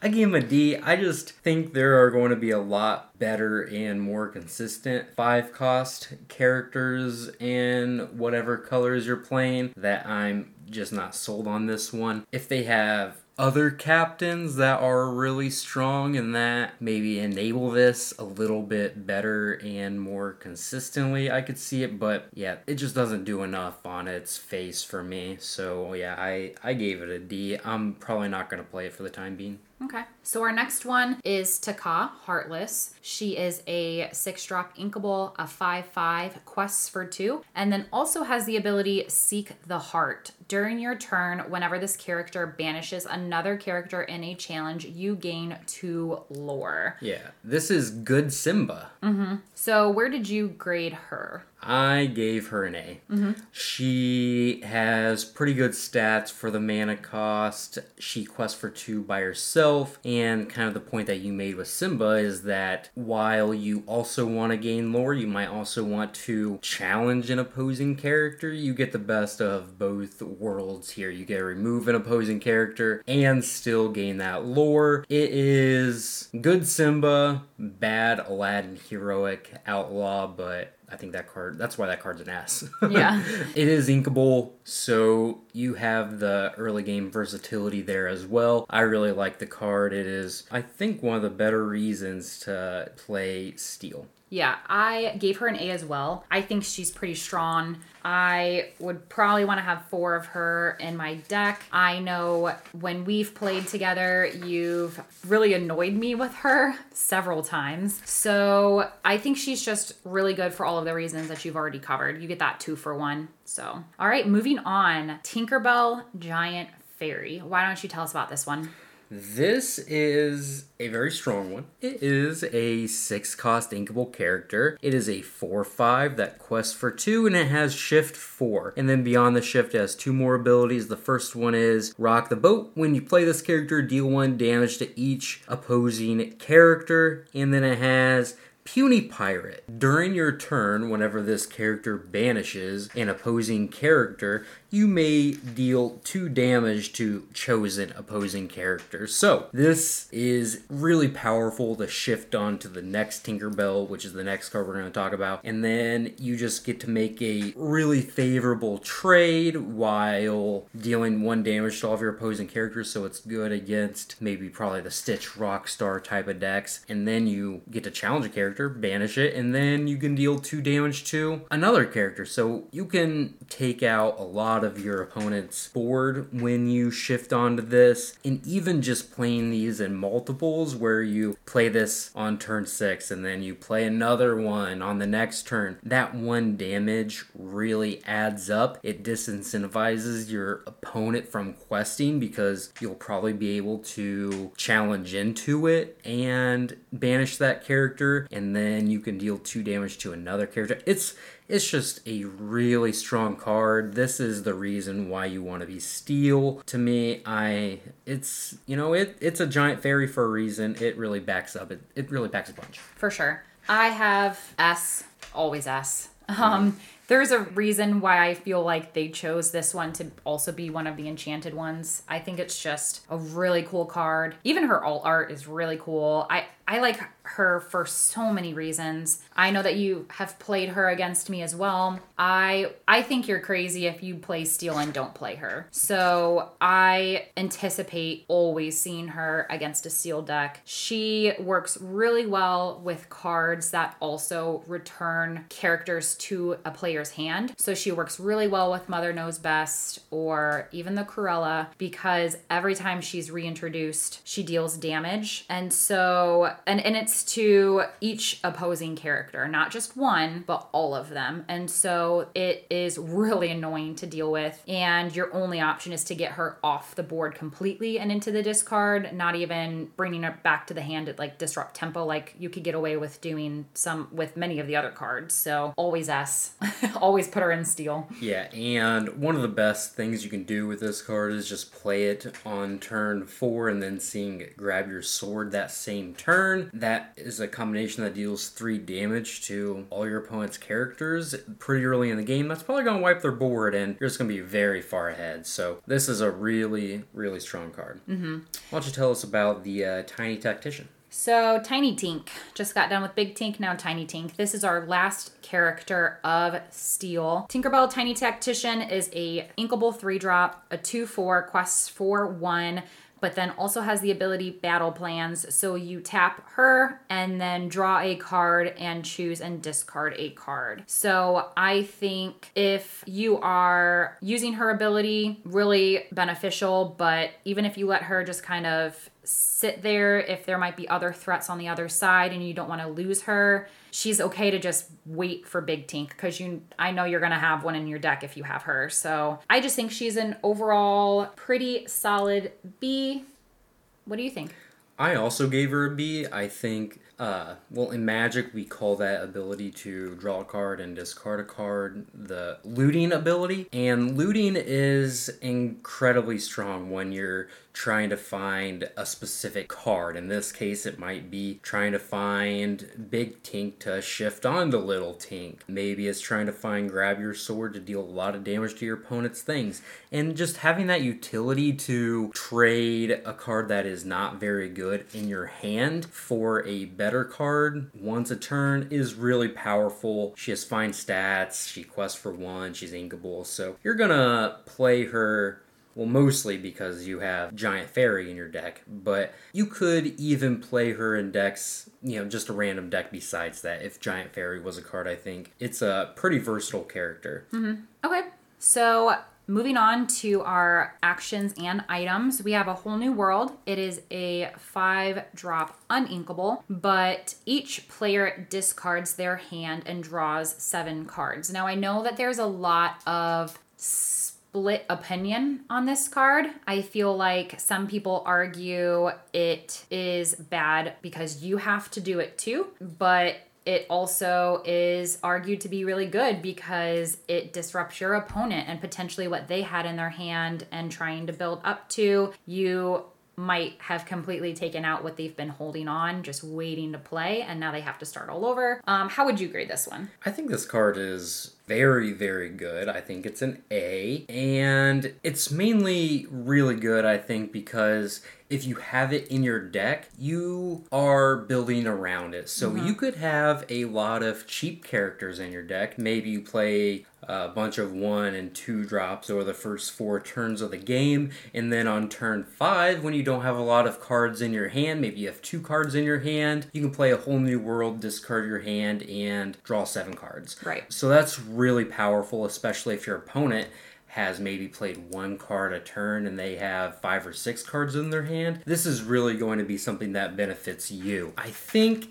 gave him a D. I just think there are going to be a lot better and more consistent five cost characters in whatever colors you're playing that I'm just not sold on this one. If they have other captains that are really strong and that maybe enable this a little bit better and more consistently i could see it but yeah it just doesn't do enough on its face for me so yeah i i gave it a d i'm probably not going to play it for the time being Okay. So our next one is Te Kā, Heartless. She is a six drop inkable, a 5 5, quests for two, and then also has the ability Seek the Heart. During your turn, whenever this character banishes another character in a challenge, you gain two lore. yeah this is good simba mm-hmm. So where did you grade her? I gave her an A. Mm-hmm. She has pretty good stats for the mana cost. She quests for two by herself, and kind of the point that you made with Simba is that while you also want to gain lore, you might also want to challenge an opposing character. You get the best of both worlds here. You get to remove an opposing character and still gain that lore. It is good Simba, bad Aladdin heroic outlaw, but I think that card. That's why that card's an S. Yeah. it is inkable, so you have the early game versatility there as well. I really like the card. It is, I think, one of the better reasons to play Steel. Yeah, I gave her an A as well. I think she's pretty strong. I would probably want to have four of her in my deck. I know when we've played together, you've really annoyed me with her several times. So I think she's just really good for all of the reasons that you've already covered. You get that two for one. So, all right, moving on Tinkerbell Giant Fairy. Why don't you tell us about this one? This is a very strong one. It is a six cost inkable character. It is a 4 5 that quests for two and it has shift 4. And then beyond the shift, it has two more abilities. The first one is Rock the Boat. When you play this character, deal 1 damage to each opposing character. And then it has Puny Pirate. During your turn, whenever this character banishes an opposing character, you may deal two damage to chosen opposing characters. So, this is really powerful to shift on to the next Tinkerbell, which is the next card we're going to talk about. And then you just get to make a really favorable trade while dealing one damage to all of your opposing characters. So, it's good against maybe probably the Stitch Rockstar type of decks. And then you get to challenge a character character, banish it, and then you can deal two damage to another character. So you can take out a lot of your opponent's board when you shift onto this, and even just playing these in multiples where you play this on turn six and then you play another one on the next turn. That one damage really adds up. It disincentivizes your opponent from questing because you'll probably be able to challenge into it and banish that character, and then you can deal two damage to another character. It's it's just a really strong card. This is the reason why you want to be steel. To me, I it's you know it it's a giant fairy for a reason. It really backs up. It it really backs a bunch. For sure. I have S, always S. Um, there's a reason why I feel like they chose this one to also be one of the enchanted ones. I think it's just a really cool card. Even her alt art is really cool. I I like her for so many reasons. I know that you have played her against me as well. I I think you're crazy if you play Steel and don't play her. So I anticipate always seeing her against a Steel deck. She works really well with cards that also return characters to a player's hand. So she works really well with Mother Knows Best or even the Cruella because every time she's reintroduced, she deals damage. And so and and it's to each opposing character, not just one, but all of them. And so it is really annoying to deal with. And your only option is to get her off the board completely and into the discard, not even bringing her back to the hand at like disrupt tempo, like you could get away with doing some with many of the other cards. So always S, always put her in steel. Yeah, and one of the best things you can do with this card is just play it on turn four and then seeing it grab your sword that same turn turn. That is a combination that deals three damage to all your opponent's characters pretty early in the game. That's probably going to wipe their board, and you're just going to be very far ahead. So this is a really, really strong card. Mm-hmm. Why don't you tell us about the uh, Tiny Tactician? So, Tiny Tink. Just got done with Big Tink, now Tiny Tink. This is our last character of Steel. Tinkerbell Tiny Tactician is a inkable 3 drop, a 2 4, quests for 1 but then also has the ability battle plans. So you tap her and then draw a card and choose and discard a card. So I think if you are using her ability, really beneficial, but even if you let her just kind of sit there if there might be other threats on the other side and you don't want to lose her she's okay to just wait for big tink because you i know you're gonna have one in your deck if you have her. So i just think she's an overall pretty solid b. What do you think? I also gave her a b. I think uh, well, in Magic, we call that ability to draw a card and discard a card the looting ability. And looting is incredibly strong when you're trying to find a specific card. In this case, it might be trying to find Big Tink to shift on the Little Tink. Maybe it's trying to find Grab Your Sword to deal a lot of damage to your opponent's things. And just having that utility to trade a card that is not very good in your hand for a better card once a turn is really powerful. She has fine stats, she quests for one, she's inkable, so you're gonna play her well, mostly because you have Giant Fairy in your deck, but you could even play her in decks, you know, just a random deck besides that if Giant Fairy was a card, I think. It's a pretty versatile character. Mm-hmm. Okay. So Moving on to our actions and items, we have a whole new world. It is a five drop uninkable, but each player discards their hand and draws seven cards. Now, I know that there's a lot of split opinion on this card. I feel like some people argue it is bad because you have to do it too, but it also is argued to be really good because it disrupts your opponent and potentially what they had in their hand and trying to build up to. You might have completely taken out what they've been holding on, just waiting to play, and now they have to start all over. Um, how would you grade this one? I think this card is very, very good. I think it's an A. And it's mainly really good, I think, because if you have it in your deck, you are building around it. So mm-hmm. you could have a lot of cheap characters in your deck. Maybe you play a bunch of one and two drops over the first four turns of the game, and then on turn five, when you don't have a lot of cards in your hand, maybe you have two cards in your hand, you can play a whole new world, discard your hand, and draw seven cards. Right. So that's really powerful, especially if your opponent has maybe played one card a turn and they have five or six cards in their hand. This is really going to be something that benefits you. I think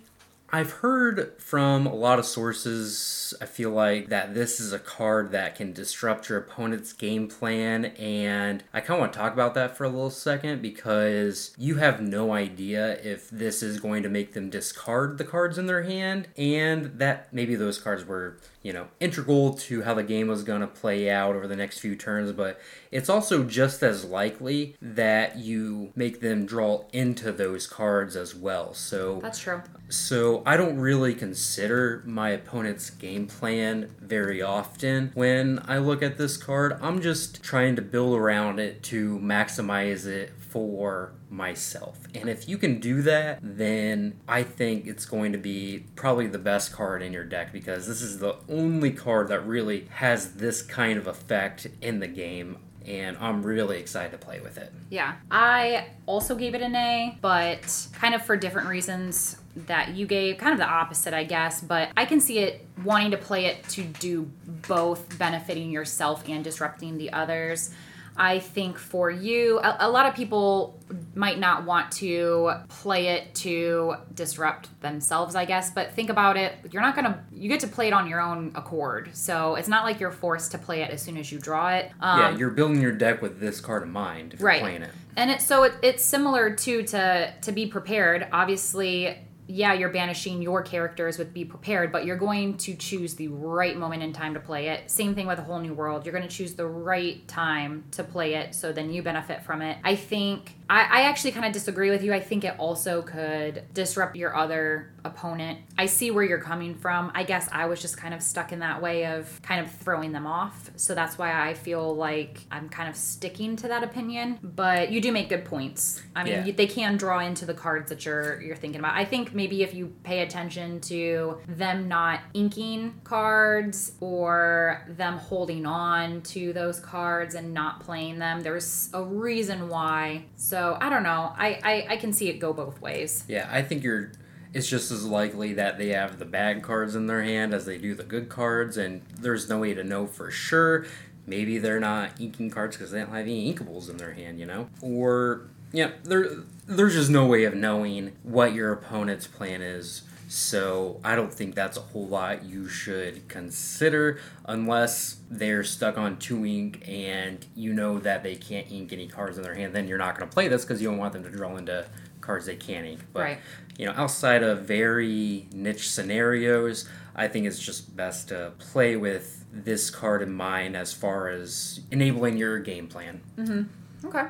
I've heard from a lot of sources, I feel like that this is a card that can disrupt your opponent's game plan, and I kind of want to talk about that for a little second because you have no idea if this is going to make them discard the cards in their hand, and that maybe those cards were, you know, integral to how the game was going to play out over the next few turns, but it's also just as likely that you make them draw into those cards as well. So That's true. so I don't really consider my opponent's game plan very often when I look at this card. I'm just trying to build around it to maximize it for myself. And if you can do that, then I think it's going to be probably the best card in your deck because this is the only card that really has this kind of effect in the game. And I'm really excited to play with it. Yeah. I also gave it an A, but kind of for different reasons that you gave, kind of the opposite, I guess. But I can see it wanting to play it to do both benefiting yourself and disrupting the others. I think for you, a, a lot of people might not want to play it to disrupt themselves, I guess. But think about it. You're not to, you get to play it on your own accord. So it's not like you're forced to play it as soon as you draw it. Um, yeah, you're building your deck with this card in mind if you're right playing it. and it so it, it's similar too to to be prepared obviously yeah you're banishing your characters with be prepared but you're going to choose the right moment in time to play it. Same thing with a whole new world. You're going to choose the right time to play it so then you benefit from it. I think i, I actually kind of disagree with you. I think it also could disrupt your other opponent. I see where you're coming from. I guess i was just kind of stuck in that way of kind of throwing them off. So that's why i feel like i'm kind of sticking to that opinion. But you do make good points. I mean Yeah. you, they can draw into the cards that you're you're thinking about. I think maybe if you pay attention to them not inking cards or them holding on to those cards and not playing them there's a reason why. So i don't know i i, I can see it go both ways Yeah, I think you're. It's just as likely that they have the bad cards in their hand as they do the good cards, and there's no way to know for sure. Maybe they're not inking cards because they don't have any inkables in their hand, you know? Or, yeah, there, there's just no way of knowing what your opponent's plan is. So I don't think that's a whole lot you should consider unless they're stuck on two ink and you know that they can't ink any cards in their hand. Then you're not going to play this because you don't want them to draw into cards they can't ink. But Right. you know, outside of very niche scenarios, I think it's just best to play with this card in mind as far as enabling your game plan. Mm-hmm. Okay.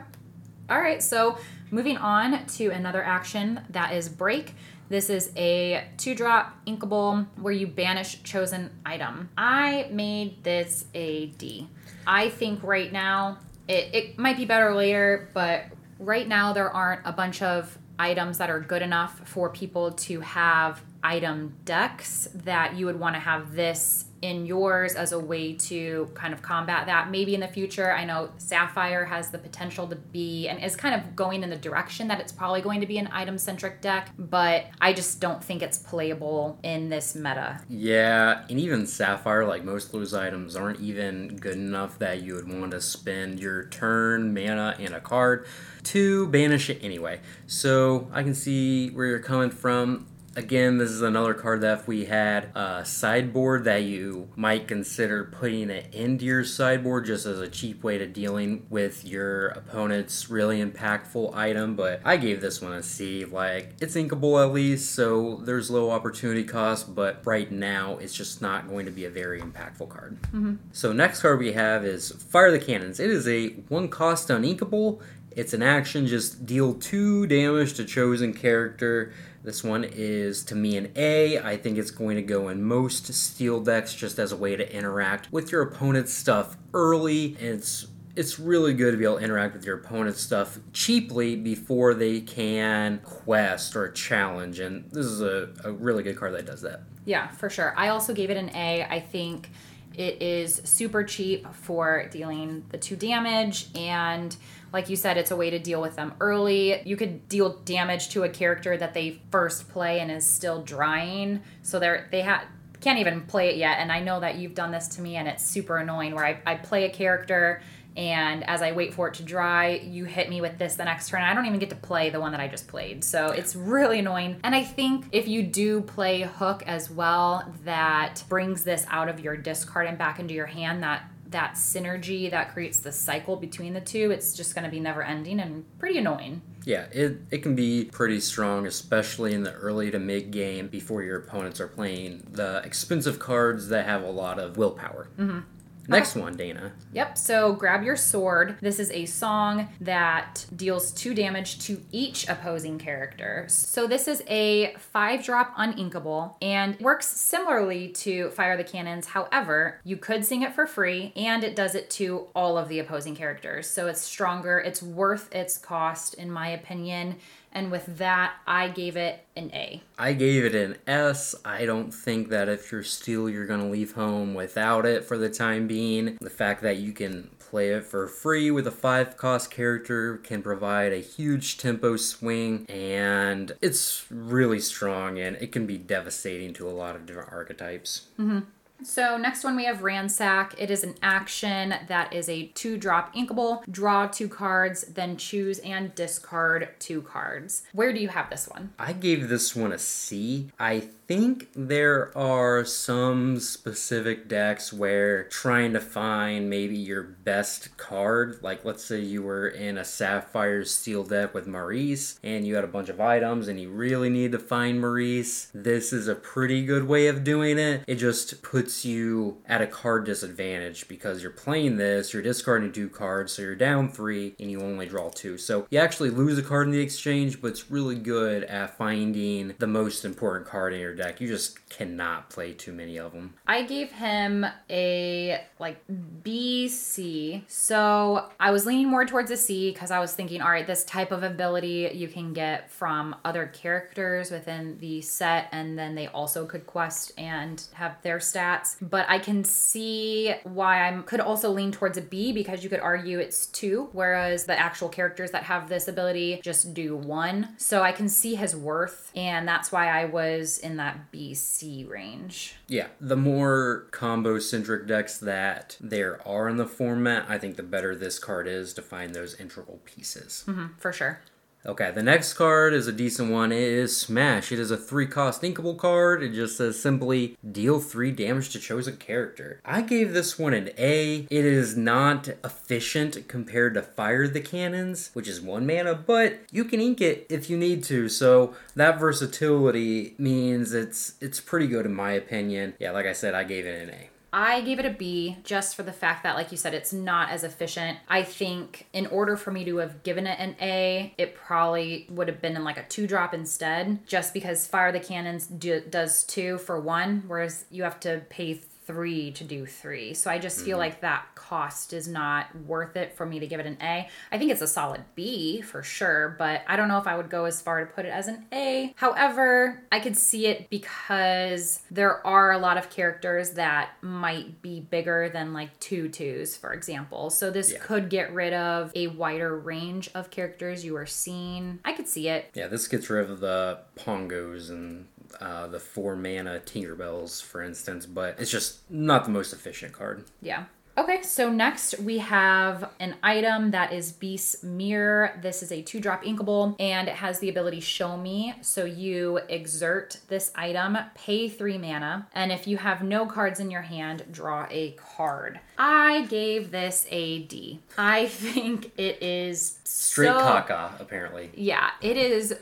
All right. So moving on to another action that is break. This is a two drop inkable where you banish chosen item. I made this a D. I think right now it, it might be better later, but right now there aren't a bunch of items that are good enough for people to have item decks that you would want to have this in yours as a way to kind of combat that. Maybe in the future, I know Sapphire has the potential to be and is kind of going in the direction that it's probably going to be an item centric deck, but I just don't think it's playable in this meta. Yeah, and even Sapphire, like most of those items, aren't even good enough that you would want to spend your turn, mana, and a card to banish it anyway. So I can see where you're coming from. Again, this is another card that if we had a sideboard that you might consider putting it into your sideboard just as a cheap way to dealing with your opponent's really impactful item. But I gave this one a C. Like, it's inkable at least, so there's low opportunity cost, but right now it's just not going to be a very impactful card. Mm-hmm. So, next card we have is Fire the Cannons. It is a one cost uninkable. It's an action, just deal two damage to chosen character. This one is to me an A. I think it's going to go in most steel decks just as a way to interact with your opponent's stuff early. It's it's really good to be able to interact with your opponent's stuff cheaply before they can quest or challenge. And this is a, a really good card that does that. Yeah, for sure. I also gave it an A. I think it is super cheap for dealing the two damage and like you said it's a way to deal with them early you could deal damage to a character that they first play and is still drying so they're they have can't even play it yet and i know that you've done this to me and it's super annoying where i, I play a character and as I wait for it to dry, you hit me with this the next turn. I don't even get to play the one that I just played. So it's really annoying. And I think if you do play Hook as well, that brings this out of your discard and back into your hand, that that synergy that creates the cycle between the two, it's just going to be never ending and pretty annoying. Yeah, it, it can be pretty strong, especially in the early to mid game before your opponents are playing the expensive cards that have a lot of willpower. Mm-hmm. Next one, Dana. Yep, so grab your sword. This is a song that deals two damage to each opposing character. So this is a five drop uninkable and works similarly to Fire the Cannons. However, you could sing it for free and it does it to all of the opposing characters. So it's stronger, it's worth its cost, in my opinion. And with that, I gave it an A. I gave it an S. I don't think that if you're steel, you're going to leave home without it for the time being. The fact that you can play it for free with a five cost character can provide a huge tempo swing, and it's really strong and it can be devastating to a lot of different archetypes. Mm-hmm. So next one we have Ransack. It is an action that is a two drop inkable. Draw two cards, then choose and discard two cards. Where do you have this one? I gave this one a C. I think there are some specific decks where trying to find maybe your best card, like let's say you were in a Sapphire Steel deck with Maurice and you had a bunch of items and you really need to find Maurice, this is a pretty good way of doing it. It just puts you at a card disadvantage because you're playing this, you're discarding two cards, so you're down three and you only draw two. So you actually lose a card in the exchange, but it's really good at finding the most important card in your deck deck. You just cannot play too many of them. I gave him a like B C. So I was leaning more towards a C because I was thinking, all right, this type of ability you can get from other characters within the set, and then they also could quest and have their stats. But I can see why I could also lean towards a B because you could argue it's two, whereas the actual characters that have this ability just do one. So I can see his worth, and that's why I was in that that BC range. Yeah, the more combo centric decks that there are in the format, I think the better this card is to find those integral pieces. Mm-hmm, for sure. Okay, the next card is a decent one. It is Smash. It is a three cost inkable card. It just says simply deal three damage to chosen character. I gave this one an A. It is not efficient compared to Fire the Cannons, which is one mana, but you can ink it if you need to. So that versatility means it's it's pretty good in my opinion. Yeah, like I said, I gave it an A. I gave it a B just for the fact that, like you said, it's not as efficient. I think in order for me to have given it an A, it probably would have been in like a two drop instead, just because Fire the Cannons do, does two for one, whereas you have to pay three to do three. So I just feel mm-hmm. like that cost is not worth it for me to give it an A. I think it's a solid B for sure, but I don't know if I would go as far to put it as an A. However, I could see it because there are a lot of characters that might be bigger than like two twos, for example. So this yeah. could get rid of a wider range of characters you are seeing. I could see it. Yeah, this gets rid of the Pongos and uh, the four mana Tinkerbells, for instance, but it's just not the most efficient card. Yeah. Okay, so next we have an item that is Beast's Mirror. This is a two drop inkable and it has the ability Show Me. So you exert this item, pay three mana, and if you have no cards in your hand, draw a card. I gave this a D. I think it is straight so, caca, apparently. Yeah, it is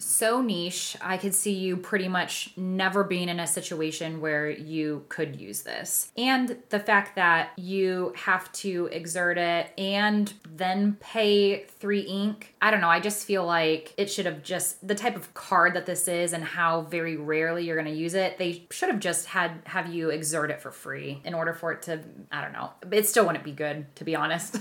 so niche. I could see you pretty much never being in a situation where you could use this. And the fact that you have to exert it and then pay three ink, I don't know. I just feel like it should have just the type of card that this is and how very rarely you're going to use it. They should have just had have you exert it for free in order for it to, I don't know. It still wouldn't be good, to be honest.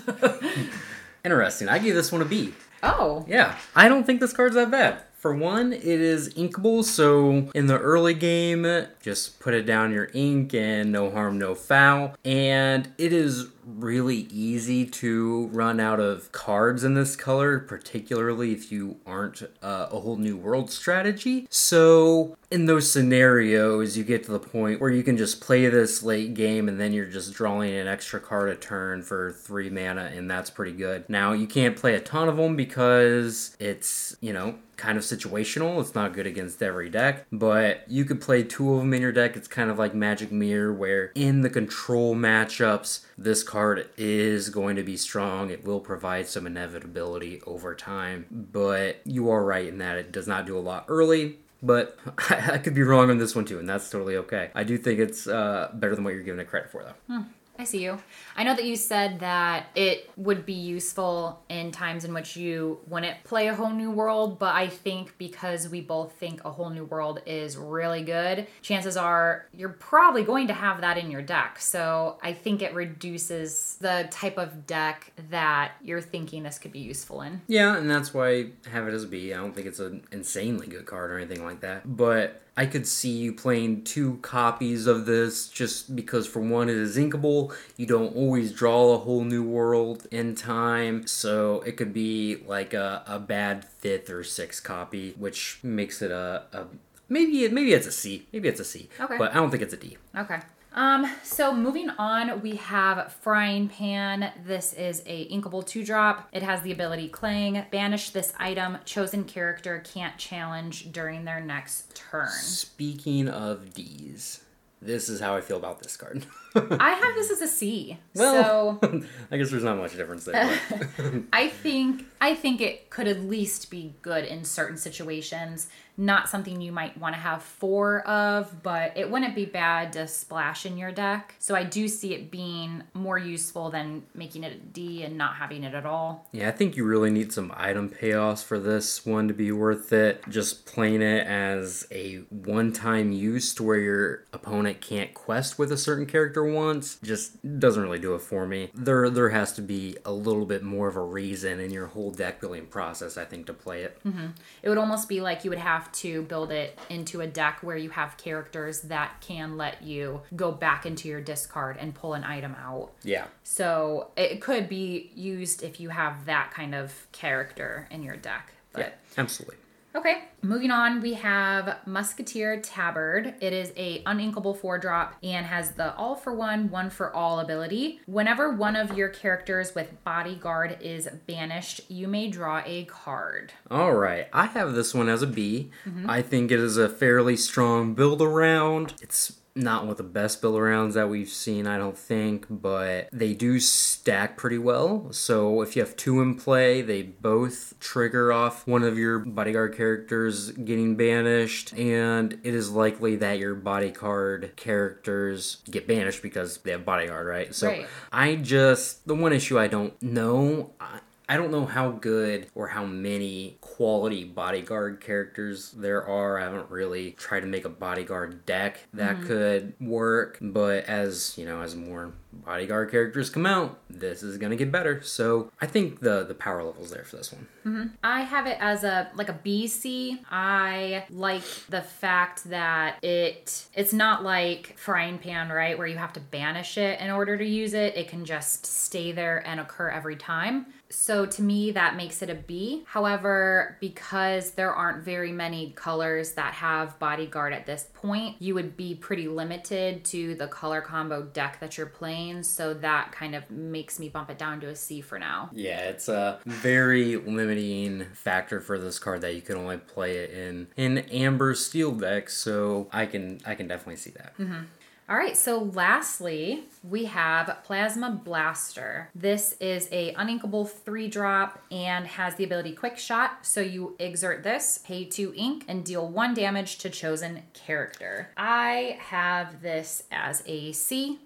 Interesting. I gave this one a B. oh. Yeah, I don't think this card's that bad. For one, it is inkable, so in the early game, just put it down your ink and no harm, no foul. And it is really easy to run out of cards in this color, particularly if you aren't uh, a whole new world strategy. So, in those scenarios, you get to the point where you can just play this late game and then you're just drawing an extra card a turn for three mana, and that's pretty good. Now, you can't play a ton of them because it's, you know, kind of situational. It's not good against every deck, but you could play two of them in your deck. It's kind of like Magic Mirror, where in the control matchups, this card is going to be strong. It will provide some inevitability over time, but you are right in that it does not do a lot early. But I, could be wrong on this one too, and that's totally okay. I do think it's uh, better than what you're giving it credit for, though. I see you. I know that you said that it would be useful in times in which you wouldn't play a whole new world, but I think because we both think a whole new world is really good, chances are you're probably going to have that in your deck. So I think it reduces the type of deck that you're thinking this could be useful in. Yeah, and that's why I have it as a B. I don't think it's an insanely good card or anything like that, but I could see you playing two copies of this just because, for one, it is inkable. You don't always draw a whole new world in time, so it could be like a, a bad fifth or sixth copy, which makes it a, a maybe maybe it's a C. Maybe it's a C. Okay. But I don't think it's a D. Okay. Um, so moving on, we have Frying Pan. This is a inkable two drop. It has the ability Clang. Banish this item. Chosen character can't challenge during their next turn. Speaking of D's, this is how I feel about this card. I have this as a C. Well, so I guess there's not much difference there. I think I think it could at least be good in certain situations. Not something you might want to have four of, but it wouldn't be bad to splash in your deck. So I do see it being more useful than making it a D and not having it at all. yeah, I think you really need some item payoffs for this one to be worth it. Just playing it as a one time use to where your opponent can't quest with a certain character once just doesn't really do it for me. There there has to be a little bit more of a reason in your whole deck building process, I think, to play it. Mm-hmm. It would almost be like you would have to build it into a deck where you have characters that can let you go back into your discard and pull an item out. Yeah. So it could be used if you have that kind of character in your deck. But Yeah, absolutely. Okay, moving on, we have Musketeer Tabard. It is a uninkable four drop and has the all for one, one for all ability. Whenever one of your characters with bodyguard is banished, you may draw a card. All right, I have this one as a B. Mm-hmm. I think it is a fairly strong build around. It's not one of the best build arounds that we've seen, I don't think, but they do stack pretty well. So if you have two in play, they both trigger off one of your bodyguard characters getting banished, and it is likely that your bodyguard characters get banished because they have bodyguard, right? So Right. I just the one issue I don't know. I, I don't know how good or how many quality bodyguard characters there are. I haven't really tried to make a bodyguard deck that mm-hmm. could work, but as you know, as more bodyguard characters come out, this is gonna get better. So I think the the power level's there for this one. Mm-hmm. I have it as a like a BC. I like the fact that it it's not like frying pan, right, where you have to banish it in order to use it. It can just stay there and occur every time. So to me that makes it a B. However, because there aren't very many colors that have bodyguard at this point, you would be pretty limited to the color combo deck that you're playing, so that kind of makes me bump it down to a C for now. Yeah, it's a very limiting factor for this card that you can only play it in in amber steel decks. So I can I can definitely see that. Mm-hmm. All right, so lastly, we have Plasma Blaster. This is a uninkable three drop and has the ability Quick Shot. So you exert this, pay two ink, and deal one damage to chosen character. I have this as a C.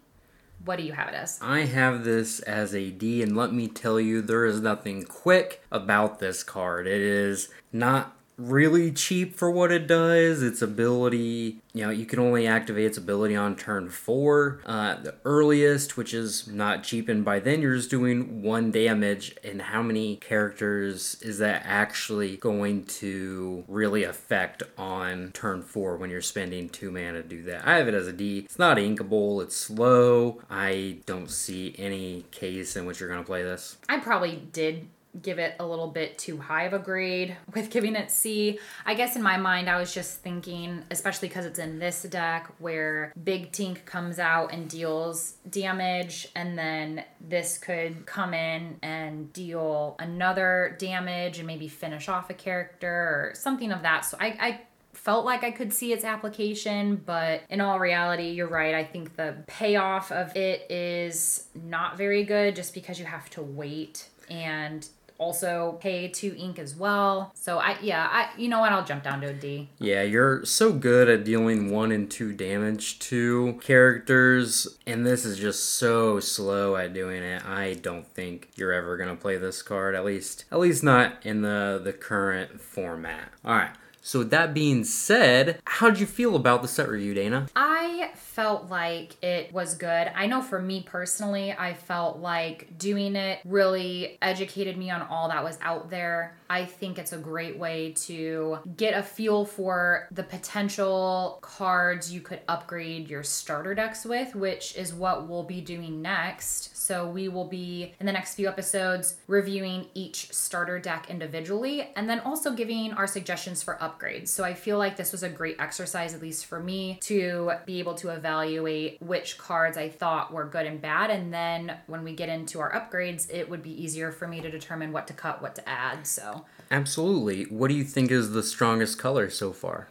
What do you have it as? I have this as a D, and let me tell you, there is nothing quick about this card. It is not really cheap for what it does. Its ability, you know, you can only activate its ability on turn four, uh, the earliest, which is not cheap, and by then you're just doing one damage. And how many characters is that actually going to really affect on turn four when you're spending two mana to do that? I have it as a D. It's not inkable. It's slow. I don't see any case in which you're gonna play this. I probably did give it a little bit too high of a grade with giving it C. I guess in my mind, I was just thinking, especially because it's in this deck where Big Tink comes out and deals damage, and then this could come in and deal another damage and maybe finish off a character or something of that. So I, I felt like I could see its application, but in all reality, you're right. I think the payoff of it is not very good just because you have to wait and also pay two ink as well. So I yeah, I you know what, I'll jump down to a D. Yeah, you're so good at dealing one and two damage to characters, and this is just so slow at doing it. I don't think you're ever gonna play this card, at least at least not in the the current format. Alright. So with that being said, how'd you feel about the set review, Dana? I felt like it was good. I know for me personally, I felt like doing it really educated me on all that was out there. I think it's a great way to get a feel for the potential cards you could upgrade your starter decks with, which is what we'll be doing next. So, we will be in the next few episodes reviewing each starter deck individually and then also giving our suggestions for upgrades. So, I feel like this was a great exercise, at least for me, to be able to evaluate which cards I thought were good and bad. And then when we get into our upgrades, it would be easier for me to determine what to cut, what to add. So, Absolutely. What do you think is the strongest color so far?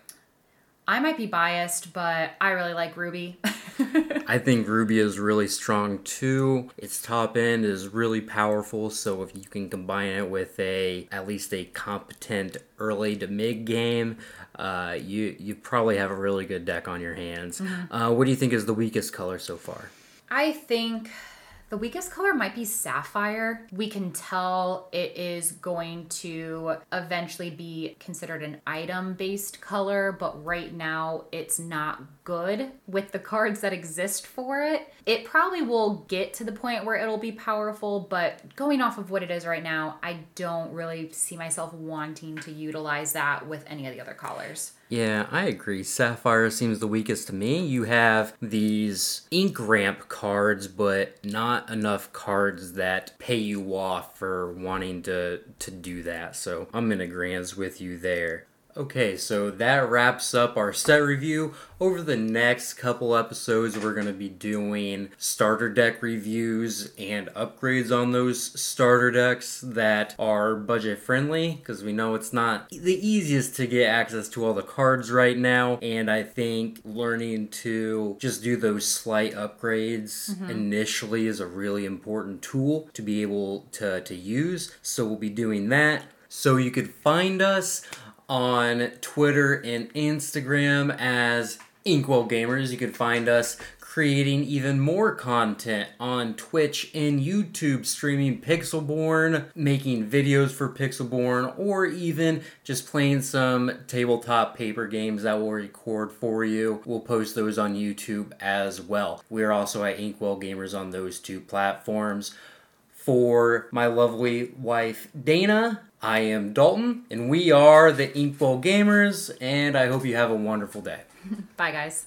I might be biased, but I really like Ruby. I think Ruby is really strong too. Its top end is really powerful, so if you can combine it with a at least a competent early to mid game, uh, you you probably have a really good deck on your hands. Mm-hmm. Uh, what do you think is the weakest color so far? I think the weakest color might be sapphire. We can tell it is going to eventually be considered an item based color, but right now it's not good with the cards that exist for it. It probably will get to the point where it'll be powerful, but going off of what it is right now, I don't really see myself wanting to utilize that with any of the other colors. Yeah, I agree. Sapphire seems the weakest to me. You have these ink ramp cards, but not enough cards that pay you off for wanting to to do that. So I'm in agreement with you there. Okay, so that wraps up our set review. Over the next couple episodes, we're going to be doing starter deck reviews and upgrades on those starter decks that are budget friendly because we know it's not the easiest to get access to all the cards right now. And I think learning to just do those slight upgrades mm-hmm. initially is a really important tool to be able to, to use. So we'll be doing that. So you could find us on Twitter and Instagram as Inkwell Gamers. You can find us creating even more content on Twitch and YouTube, streaming Pixelborn, making videos for Pixelborn, or even just playing some tabletop paper games that we'll record for you. We'll post those on YouTube as well. We are also at Inkwell Gamers on those two platforms. For my lovely wife Dana, I am Dalton, and we are the Inkwell Gamers, and I hope you have a wonderful day. Bye, guys.